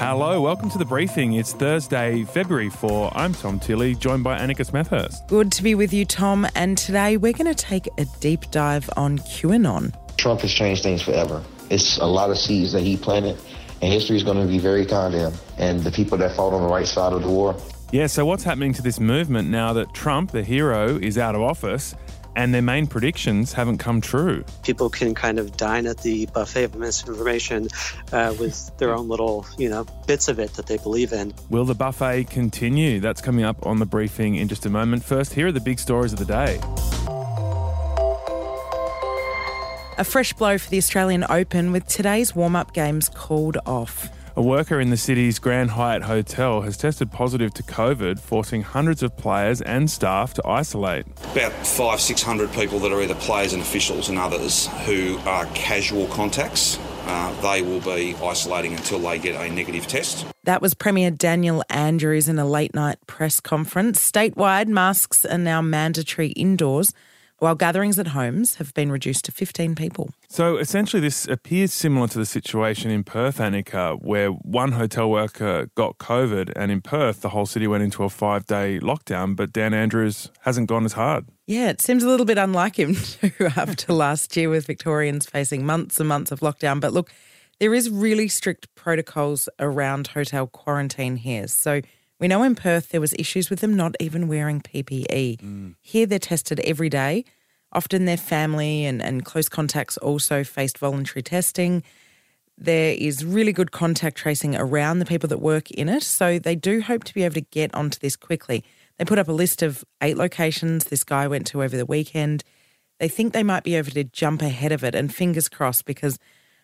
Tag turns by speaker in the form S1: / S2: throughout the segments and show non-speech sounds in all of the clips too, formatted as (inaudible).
S1: Hello, welcome to the briefing. It's Thursday, February 4. I'm Tom Tilley, joined by Annika Smethurst.
S2: Good to be with you, Tom. And today we're going to take a deep dive on QAnon.
S3: Trump has changed things forever. It's a lot of seeds that he planted, and history is going to be very kind to him and the people that fought on the right side of the war.
S1: Yeah, so what's happening to this movement now that Trump, the hero, is out of office? And their main predictions haven't come true.
S4: People can kind of dine at the buffet of misinformation uh, with (laughs) their own little, you know, bits of it that they believe in.
S1: Will the buffet continue? That's coming up on the briefing in just a moment. First, here are the big stories of the day.
S2: A fresh blow for the Australian Open with today's warm up games called off.
S1: A worker in the city's Grand Hyatt Hotel has tested positive to COVID, forcing hundreds of players and staff to isolate.
S5: About five, six hundred people that are either players and officials and others who are casual contacts. Uh, they will be isolating until they get a negative test.
S2: That was Premier Daniel Andrews in a late night press conference. Statewide, masks are now mandatory indoors while gatherings at homes have been reduced to 15 people.
S1: So essentially, this appears similar to the situation in Perth, Annika, where one hotel worker got COVID, and in Perth, the whole city went into a five day lockdown, but Dan Andrews hasn't gone as hard.
S2: Yeah, it seems a little bit unlike him (laughs) to after last year with Victorians facing months and months of lockdown. But look, there is really strict protocols around hotel quarantine here. So we know in Perth there was issues with them not even wearing PPE. Mm. Here they're tested every day. Often their family and, and close contacts also faced voluntary testing. There is really good contact tracing around the people that work in it. So they do hope to be able to get onto this quickly. They put up a list of eight locations this guy went to over the weekend. They think they might be able to jump ahead of it and fingers crossed because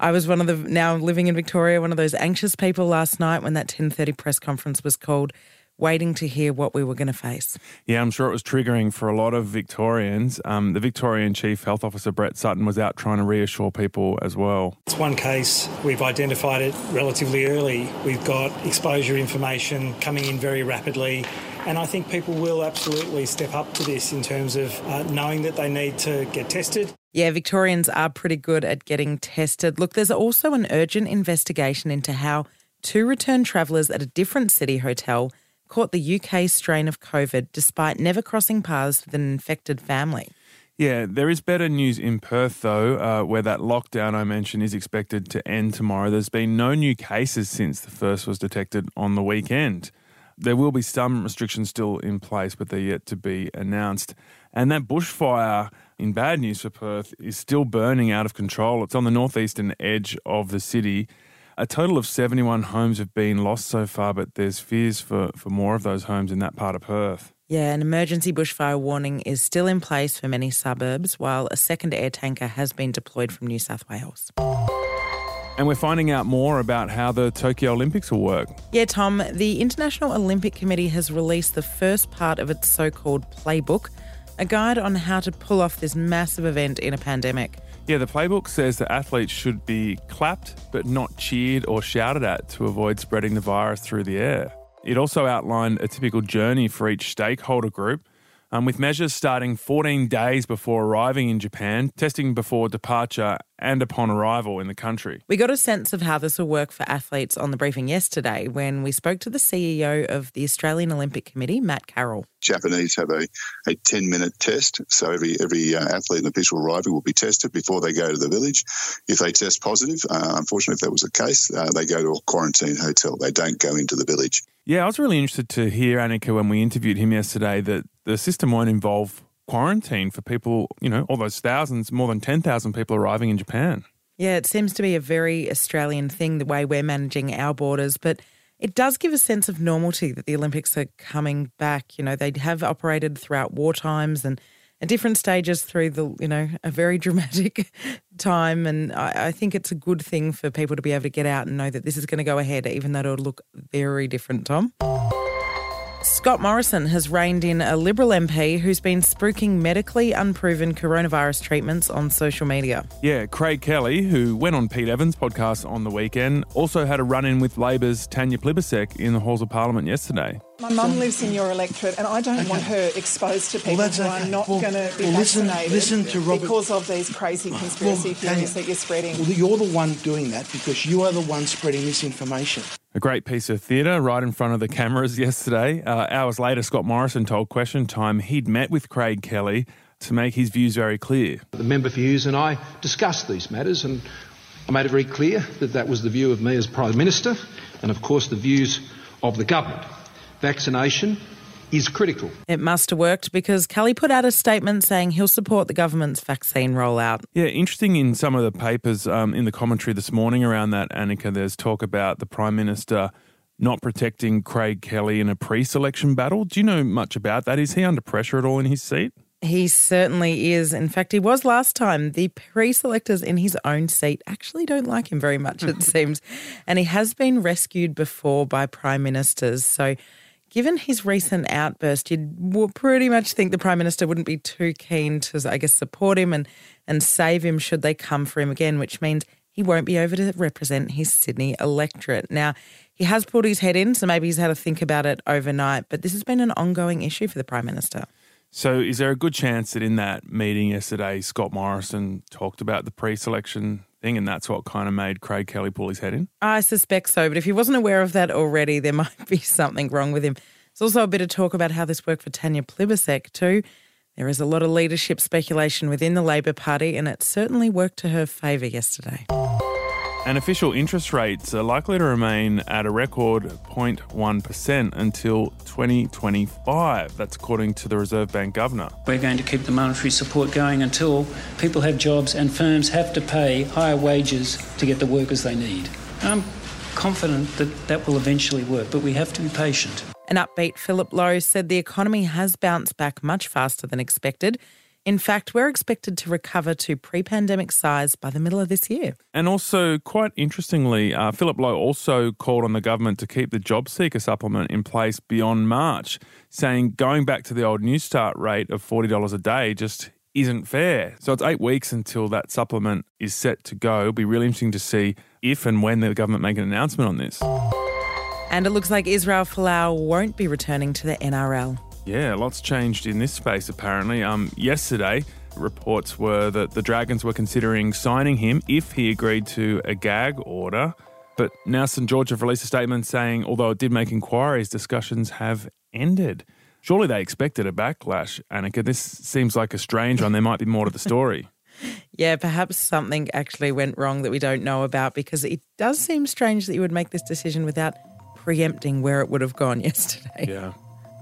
S2: I was one of the now living in Victoria, one of those anxious people last night when that 10:30 press conference was called waiting to hear what we were going to face.
S1: Yeah, I'm sure it was triggering for a lot of Victorians. Um, the Victorian Chief Health Officer Brett Sutton was out trying to reassure people as well.
S6: It's one case. We've identified it relatively early. We've got exposure information coming in very rapidly. And I think people will absolutely step up to this in terms of uh, knowing that they need to get tested.
S2: Yeah, Victorians are pretty good at getting tested. Look, there's also an urgent investigation into how two return travellers at a different city hotel caught the UK strain of COVID despite never crossing paths with an infected family.
S1: Yeah, there is better news in Perth, though, uh, where that lockdown I mentioned is expected to end tomorrow. There's been no new cases since the first was detected on the weekend. There will be some restrictions still in place, but they're yet to be announced. And that bushfire, in bad news for Perth, is still burning out of control. It's on the northeastern edge of the city. A total of 71 homes have been lost so far, but there's fears for, for more of those homes in that part of Perth.
S2: Yeah, an emergency bushfire warning is still in place for many suburbs, while a second air tanker has been deployed from New South Wales.
S1: And we're finding out more about how the Tokyo Olympics will work.
S2: Yeah, Tom, the International Olympic Committee has released the first part of its so called playbook, a guide on how to pull off this massive event in a pandemic.
S1: Yeah, the playbook says that athletes should be clapped but not cheered or shouted at to avoid spreading the virus through the air. It also outlined a typical journey for each stakeholder group um, with measures starting 14 days before arriving in Japan, testing before departure, and upon arrival in the country.
S2: We got a sense of how this will work for athletes on the briefing yesterday when we spoke to the CEO of the Australian Olympic Committee, Matt Carroll.
S7: Japanese have a, a 10 minute test. So every every uh, athlete and official arriving will be tested before they go to the village. If they test positive, uh, unfortunately, if that was the case, uh, they go to a quarantine hotel. They don't go into the village.
S1: Yeah, I was really interested to hear, Annika, when we interviewed him yesterday, that the system won't involve quarantine for people, you know, all those thousands, more than 10,000 people arriving in Japan.
S2: Yeah, it seems to be a very Australian thing, the way we're managing our borders. But it does give a sense of normality that the Olympics are coming back. You know, they have operated throughout war times and at different stages through the, you know, a very dramatic (laughs) time. And I, I, think it's a good thing for people to be able to get out and know that this is going to go ahead, even though it'll look very different, Tom. Scott Morrison has reined in a Liberal MP who's been spooking medically unproven coronavirus treatments on social media.
S1: Yeah, Craig Kelly, who went on Pete Evans' podcast on the weekend, also had a run in with Labor's Tanya Plibersek in the halls of Parliament yesterday.
S8: My mum lives in your electorate, and I don't okay. want her exposed to people well, who okay. are not well, going to be well, vaccinated listen, listen to Robert. because of these crazy conspiracy well, theories that you're spreading.
S9: Well, you're the one doing that because you are the one spreading misinformation.
S1: A great piece of theatre right in front of the cameras yesterday. Uh, hours later, Scott Morrison told Question Time he'd met with Craig Kelly to make his views very clear.
S9: The member for Hughes and I discussed these matters, and I made it very clear that that was the view of me as Prime Minister, and of course the views of the government. Vaccination is critical.
S2: It must have worked because Kelly put out a statement saying he'll support the government's vaccine rollout.
S1: Yeah, interesting in some of the papers um, in the commentary this morning around that, Annika, there's talk about the Prime Minister not protecting Craig Kelly in a pre selection battle. Do you know much about that? Is he under pressure at all in his seat?
S2: He certainly is. In fact, he was last time. The pre selectors in his own seat actually don't like him very much, it (laughs) seems. And he has been rescued before by prime ministers. So Given his recent outburst, you'd pretty much think the Prime Minister wouldn't be too keen to, I guess, support him and, and save him should they come for him again, which means he won't be over to represent his Sydney electorate. Now, he has pulled his head in, so maybe he's had to think about it overnight, but this has been an ongoing issue for the Prime Minister.
S1: So, is there a good chance that in that meeting yesterday, Scott Morrison talked about the pre selection thing, and that's what kind of made Craig Kelly pull his head in?
S2: I suspect so, but if he wasn't aware of that already, there (laughs) might be something wrong with him. There's also a bit of talk about how this worked for Tanya Plibersek too. There is a lot of leadership speculation within the Labor Party, and it certainly worked to her favour yesterday.
S1: And official interest rates are likely to remain at a record 0.1% until 2025. That's according to the Reserve Bank Governor.
S10: We're going to keep the monetary support going until people have jobs and firms have to pay higher wages to get the workers they need. I'm confident that that will eventually work, but we have to be patient.
S2: An upbeat Philip Lowe said the economy has bounced back much faster than expected. In fact, we're expected to recover to pre pandemic size by the middle of this year.
S1: And also, quite interestingly, uh, Philip Lowe also called on the government to keep the JobSeeker supplement in place beyond March, saying going back to the old Newstart rate of $40 a day just isn't fair. So it's eight weeks until that supplement is set to go. It'll be really interesting to see if and when the government make an announcement on this.
S2: And it looks like Israel Folau won't be returning to the NRL.
S1: Yeah, lots changed in this space apparently. Um, yesterday, reports were that the Dragons were considering signing him if he agreed to a gag order. But now St George have released a statement saying, although it did make inquiries, discussions have ended. Surely they expected a backlash, Annika. This seems like a strange one. There might be more to the story. (laughs)
S2: yeah, perhaps something actually went wrong that we don't know about because it does seem strange that you would make this decision without preempting where it would have gone (laughs) yesterday.
S1: Yeah.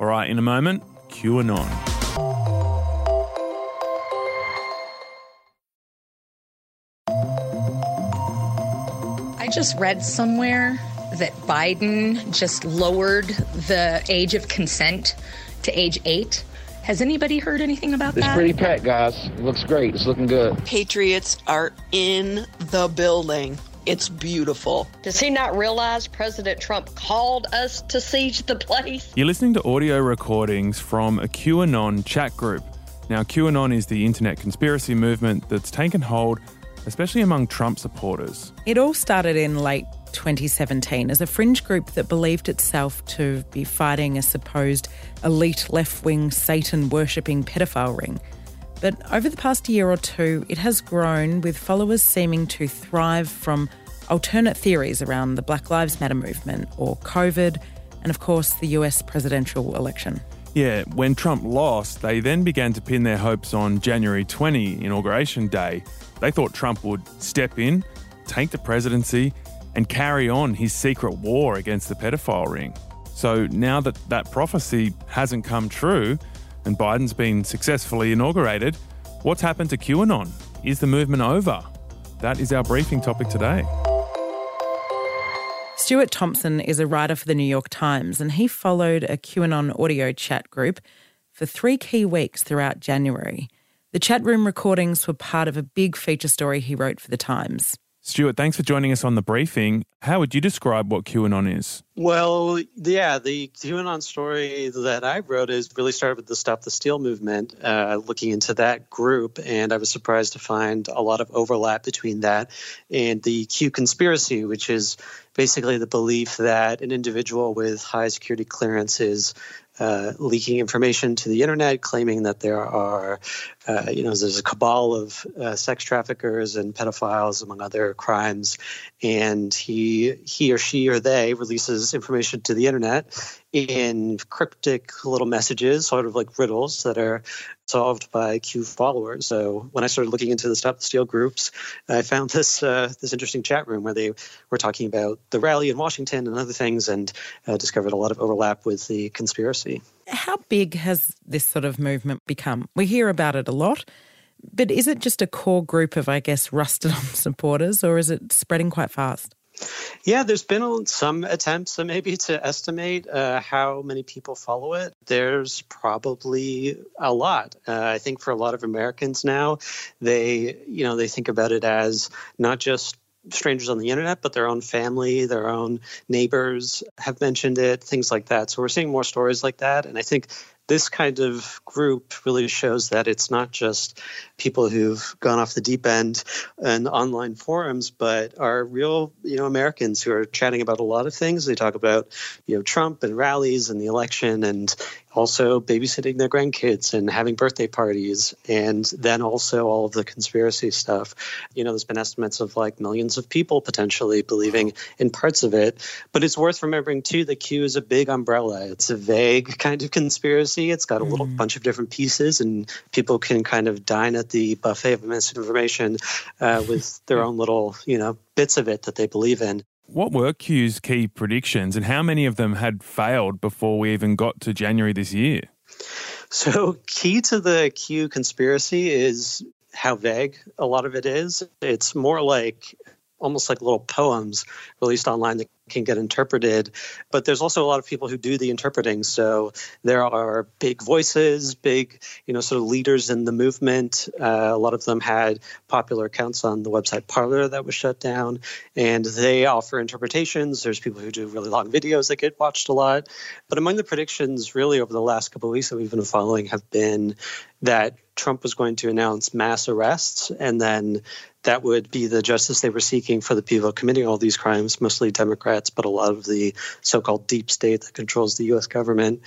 S1: All right, in a moment, QAnon.
S11: I just read somewhere that Biden just lowered the age of consent to age eight. Has anybody heard anything about
S3: it's
S11: that?
S3: It's pretty packed, guys. It looks great. It's looking good.
S12: Patriots are in the building. It's beautiful.
S13: Does he not realize President Trump called us to siege the place?
S1: You're listening to audio recordings from a QAnon chat group. Now, QAnon is the internet conspiracy movement that's taken hold, especially among Trump supporters.
S2: It all started in late 2017 as a fringe group that believed itself to be fighting a supposed elite left wing Satan worshipping pedophile ring. But over the past year or two, it has grown with followers seeming to thrive from alternate theories around the Black Lives Matter movement or COVID, and of course, the US presidential election.
S1: Yeah, when Trump lost, they then began to pin their hopes on January 20, Inauguration Day. They thought Trump would step in, take the presidency, and carry on his secret war against the pedophile ring. So now that that prophecy hasn't come true and Biden's been successfully inaugurated, what's happened to QAnon? Is the movement over? That is our briefing topic today.
S2: Stuart Thompson is a writer for the New York Times, and he followed a QAnon audio chat group for three key weeks throughout January. The chat room recordings were part of a big feature story he wrote for the Times.
S1: Stuart, thanks for joining us on the briefing. How would you describe what QAnon is?
S4: Well, yeah, the QAnon story that I wrote is really started with the Stop the Steal movement, uh, looking into that group, and I was surprised to find a lot of overlap between that and the Q conspiracy, which is basically the belief that an individual with high security clearances uh, leaking information to the internet, claiming that there are, uh, you know, there's a cabal of uh, sex traffickers and pedophiles, among other crimes, and he he or she or they releases information to the internet in cryptic little messages, sort of like riddles that are solved by Q followers. So when I started looking into the Stop the Steal groups, I found (laughs) this uh, this interesting chat room where they were talking about the rally in Washington and other things, and uh, discovered a lot of overlap with the conspiracy.
S2: How big has this sort of movement become? We hear about it a lot. But is it just a core group of, I guess, rusted on (laughs) supporters, or is it spreading quite fast?
S4: Yeah, there's been some attempts uh, maybe to estimate uh, how many people follow it. There's probably a lot. Uh, I think for a lot of Americans now, they you know they think about it as not just strangers on the internet, but their own family, their own neighbors have mentioned it, things like that. So we're seeing more stories like that, and I think this kind of group really shows that it's not just people who've gone off the deep end and online forums, but are real, you know, Americans who are chatting about a lot of things. They talk about, you know, Trump and rallies and the election and also babysitting their grandkids and having birthday parties and then also all of the conspiracy stuff you know there's been estimates of like millions of people potentially believing in parts of it but it's worth remembering too that q is a big umbrella it's a vague (laughs) kind of conspiracy it's got a little mm. bunch of different pieces and people can kind of dine at the buffet of misinformation uh, (laughs) with their own little you know bits of it that they believe in
S1: what were Q's key predictions and how many of them had failed before we even got to January this year?
S4: So, key to the Q conspiracy is how vague a lot of it is. It's more like almost like little poems released online that can get interpreted. But there's also a lot of people who do the interpreting. So there are big voices, big, you know, sort of leaders in the movement. Uh, a lot of them had popular accounts on the website Parler that was shut down, and they offer interpretations. There's people who do really long videos that get watched a lot. But among the predictions, really over the last couple of weeks that we've been following, have been that Trump was going to announce mass arrests and then that would be the justice they were seeking for the people committing all these crimes, mostly Democrats, but a lot of the so called deep state that controls the US government.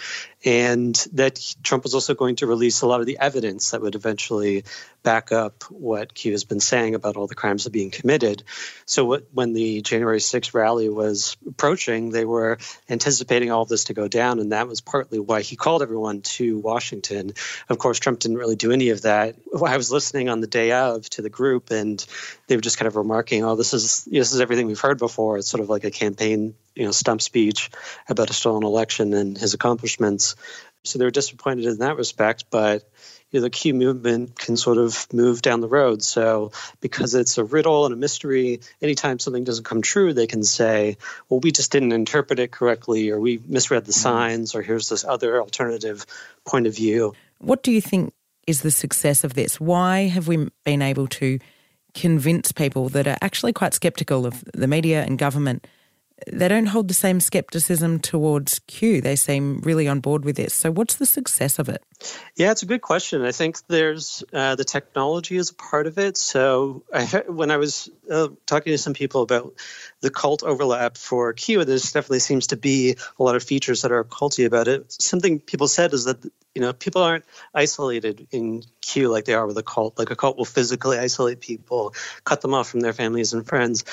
S4: And that Trump was also going to release a lot of the evidence that would eventually back up what Q has been saying about all the crimes that are being committed. So what, when the January 6th rally was approaching, they were anticipating all this to go down, and that was partly why he called everyone to Washington. Of course, Trump didn't really do any of that. I was listening on the day of to the group, and they were just kind of remarking, "Oh, this is this is everything we've heard before." It's sort of like a campaign, you know, stump speech about a stolen election and his accomplishments. So they were disappointed in that respect, but you know, the Q movement can sort of move down the road. So because it's a riddle and a mystery, anytime something doesn't come true, they can say, well, we just didn't interpret it correctly, or we misread the mm-hmm. signs, or here's this other alternative point of view.
S2: What do you think is the success of this? Why have we been able to convince people that are actually quite skeptical of the media and government they don't hold the same skepticism towards Q. They seem really on board with this. So, what's the success of it?
S4: Yeah, it's a good question. I think there's uh, the technology is a part of it. So, I, when I was uh, talking to some people about the cult overlap for Q, there definitely seems to be a lot of features that are culty about it. Something people said is that you know people aren't isolated in Q like they are with a cult. Like a cult will physically isolate people, cut them off from their families and friends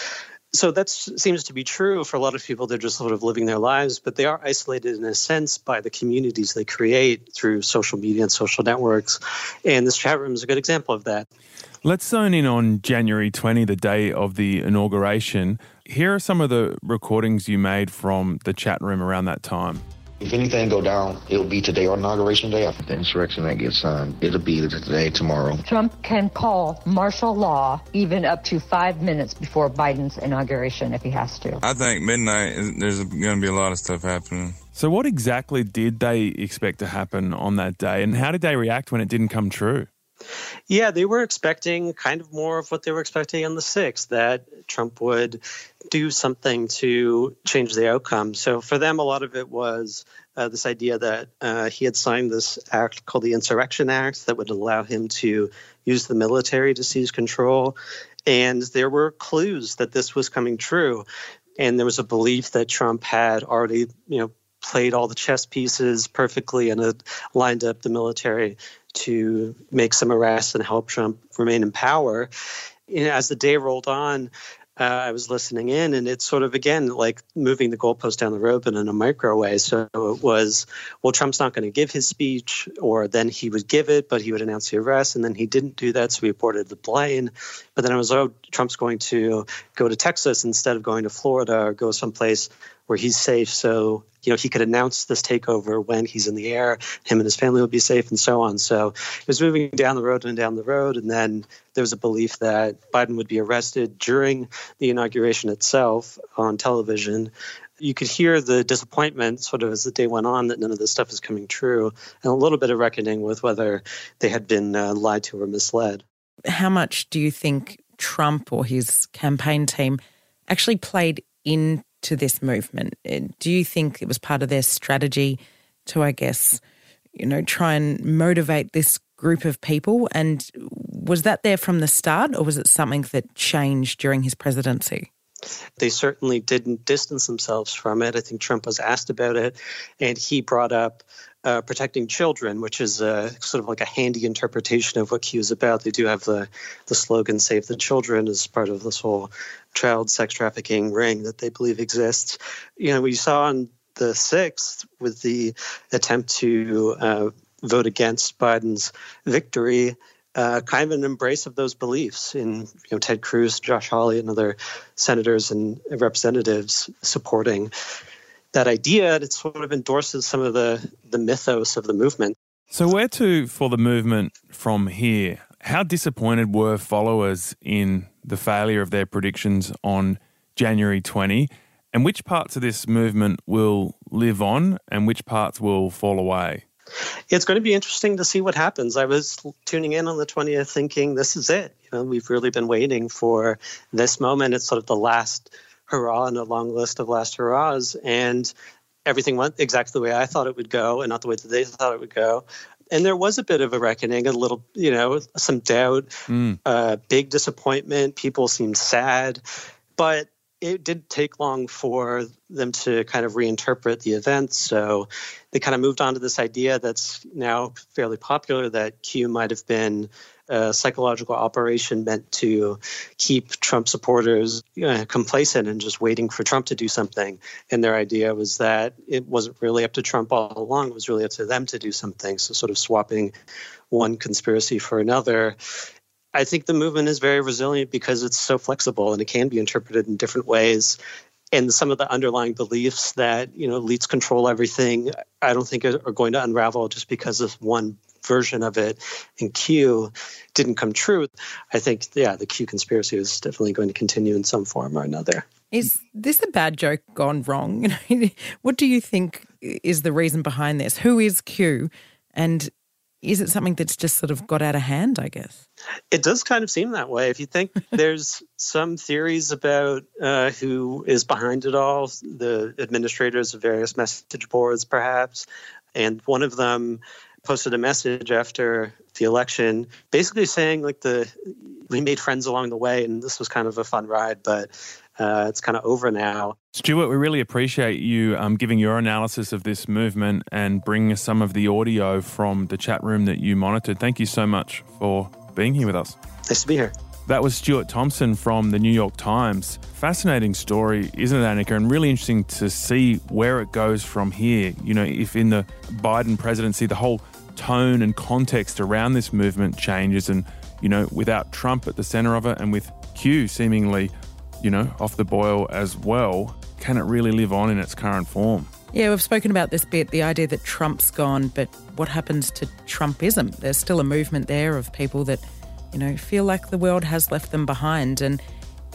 S4: so that seems to be true for a lot of people. They're just sort of living their lives, but they are isolated in a sense by the communities they create through social media and social networks. And this chat room is a good example of that.
S1: Let's zone in on January 20, the day of the inauguration. Here are some of the recordings you made from the chat room around that time.
S3: If anything go down, it'll be today or inauguration day. After the insurrection that gets signed, it'll be today, tomorrow.
S14: Trump can call martial law even up to five minutes before Biden's inauguration if he has to.
S15: I think midnight, there's going to be a lot of stuff happening.
S1: So, what exactly did they expect to happen on that day, and how did they react when it didn't come true?
S4: Yeah, they were expecting kind of more of what they were expecting on the 6th that Trump would do something to change the outcome. So for them, a lot of it was uh, this idea that uh, he had signed this act called the Insurrection Act that would allow him to use the military to seize control. And there were clues that this was coming true. And there was a belief that Trump had already, you know, played all the chess pieces perfectly and had lined up the military to make some arrests and help Trump remain in power. You know, as the day rolled on, uh, I was listening in, and it's sort of again like moving the goalpost down the road, but in a micro way. So it was, well, Trump's not going to give his speech, or then he would give it, but he would announce the arrest, and then he didn't do that, so he boarded the plane. But then I was, oh, Trump's going to go to Texas instead of going to Florida or go someplace where he's safe. So, you know, he could announce this takeover when he's in the air, him and his family would be safe and so on. So it was moving down the road and down the road. And then there was a belief that Biden would be arrested during the inauguration itself on television. You could hear the disappointment sort of as the day went on that none of this stuff is coming true, and a little bit of reckoning with whether they had been uh, lied to or misled.
S2: How much do you think Trump or his campaign team actually played in to this movement? Uh, do you think it was part of their strategy to, I guess, you know, try and motivate this group of people? And was that there from the start, or was it something that changed during his presidency?
S4: They certainly didn't distance themselves from it. I think Trump was asked about it, and he brought up uh, protecting children, which is a, sort of like a handy interpretation of what Q is about. They do have the the slogan "Save the Children" as part of this whole child sex trafficking ring that they believe exists. You know, we saw on the sixth with the attempt to uh, vote against Biden's victory. Uh, kind of an embrace of those beliefs in you know Ted Cruz, Josh Hawley, and other senators and representatives supporting that idea. It sort of endorses some of the the mythos of the movement.
S1: So where to for the movement from here? How disappointed were followers in the failure of their predictions on January 20? And which parts of this movement will live on and which parts will fall away?
S4: It's going to be interesting to see what happens. I was tuning in on the 20th thinking this is it. You know, we've really been waiting for this moment. It's sort of the last hurrah and a long list of last hurrahs. And everything went exactly the way I thought it would go and not the way that they thought it would go. And there was a bit of a reckoning, a little, you know, some doubt, mm. uh, big disappointment. People seemed sad. But it did take long for them to kind of reinterpret the events. So they kind of moved on to this idea that's now fairly popular that Q might have been a psychological operation meant to keep Trump supporters you know, complacent and just waiting for Trump to do something. And their idea was that it wasn't really up to Trump all along, it was really up to them to do something. So, sort of swapping one conspiracy for another. I think the movement is very resilient because it's so flexible and it can be interpreted in different ways. And some of the underlying beliefs that you know elites control everything, I don't think are going to unravel just because of one version of it in Q didn't come true. I think, yeah, the Q conspiracy is definitely going to continue in some form or another.
S2: Is this a bad joke gone wrong? (laughs) what do you think is the reason behind this? Who is Q? And is it something that's just sort of got out of hand, I guess?
S4: It does kind of seem that way. If you think (laughs) there's some theories about uh, who is behind it all, the administrators of various message boards, perhaps, and one of them posted a message after the election basically saying like the we made friends along the way and this was kind of a fun ride but uh, it's kind of over now.
S1: Stuart, we really appreciate you um, giving your analysis of this movement and bringing us some of the audio from the chat room that you monitored. Thank you so much for being here with us.
S4: Nice to be here.
S1: That was Stuart Thompson from the New York Times. Fascinating story, isn't it, Annika? And really interesting to see where it goes from here. You know, if in the Biden presidency, the whole tone and context around this movement changes, and, you know, without Trump at the center of it and with Q seemingly you know, off the boil as well, can it really live on in its current form?
S2: Yeah, we've spoken about this bit the idea that Trump's gone, but what happens to Trumpism? There's still a movement there of people that, you know, feel like the world has left them behind. And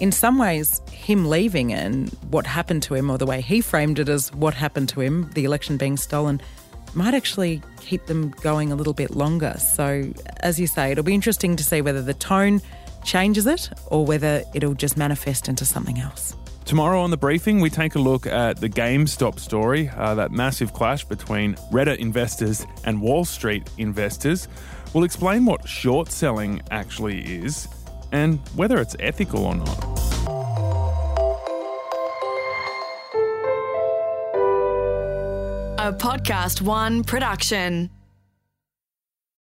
S2: in some ways, him leaving and what happened to him, or the way he framed it as what happened to him, the election being stolen, might actually keep them going a little bit longer. So, as you say, it'll be interesting to see whether the tone changes it or whether it'll just manifest into something else.
S1: Tomorrow on the briefing, we take a look at the GameStop story, uh, that massive clash between Reddit investors and Wall Street investors. We'll explain what short selling actually is and whether it's ethical or not.
S16: a Podcast One production.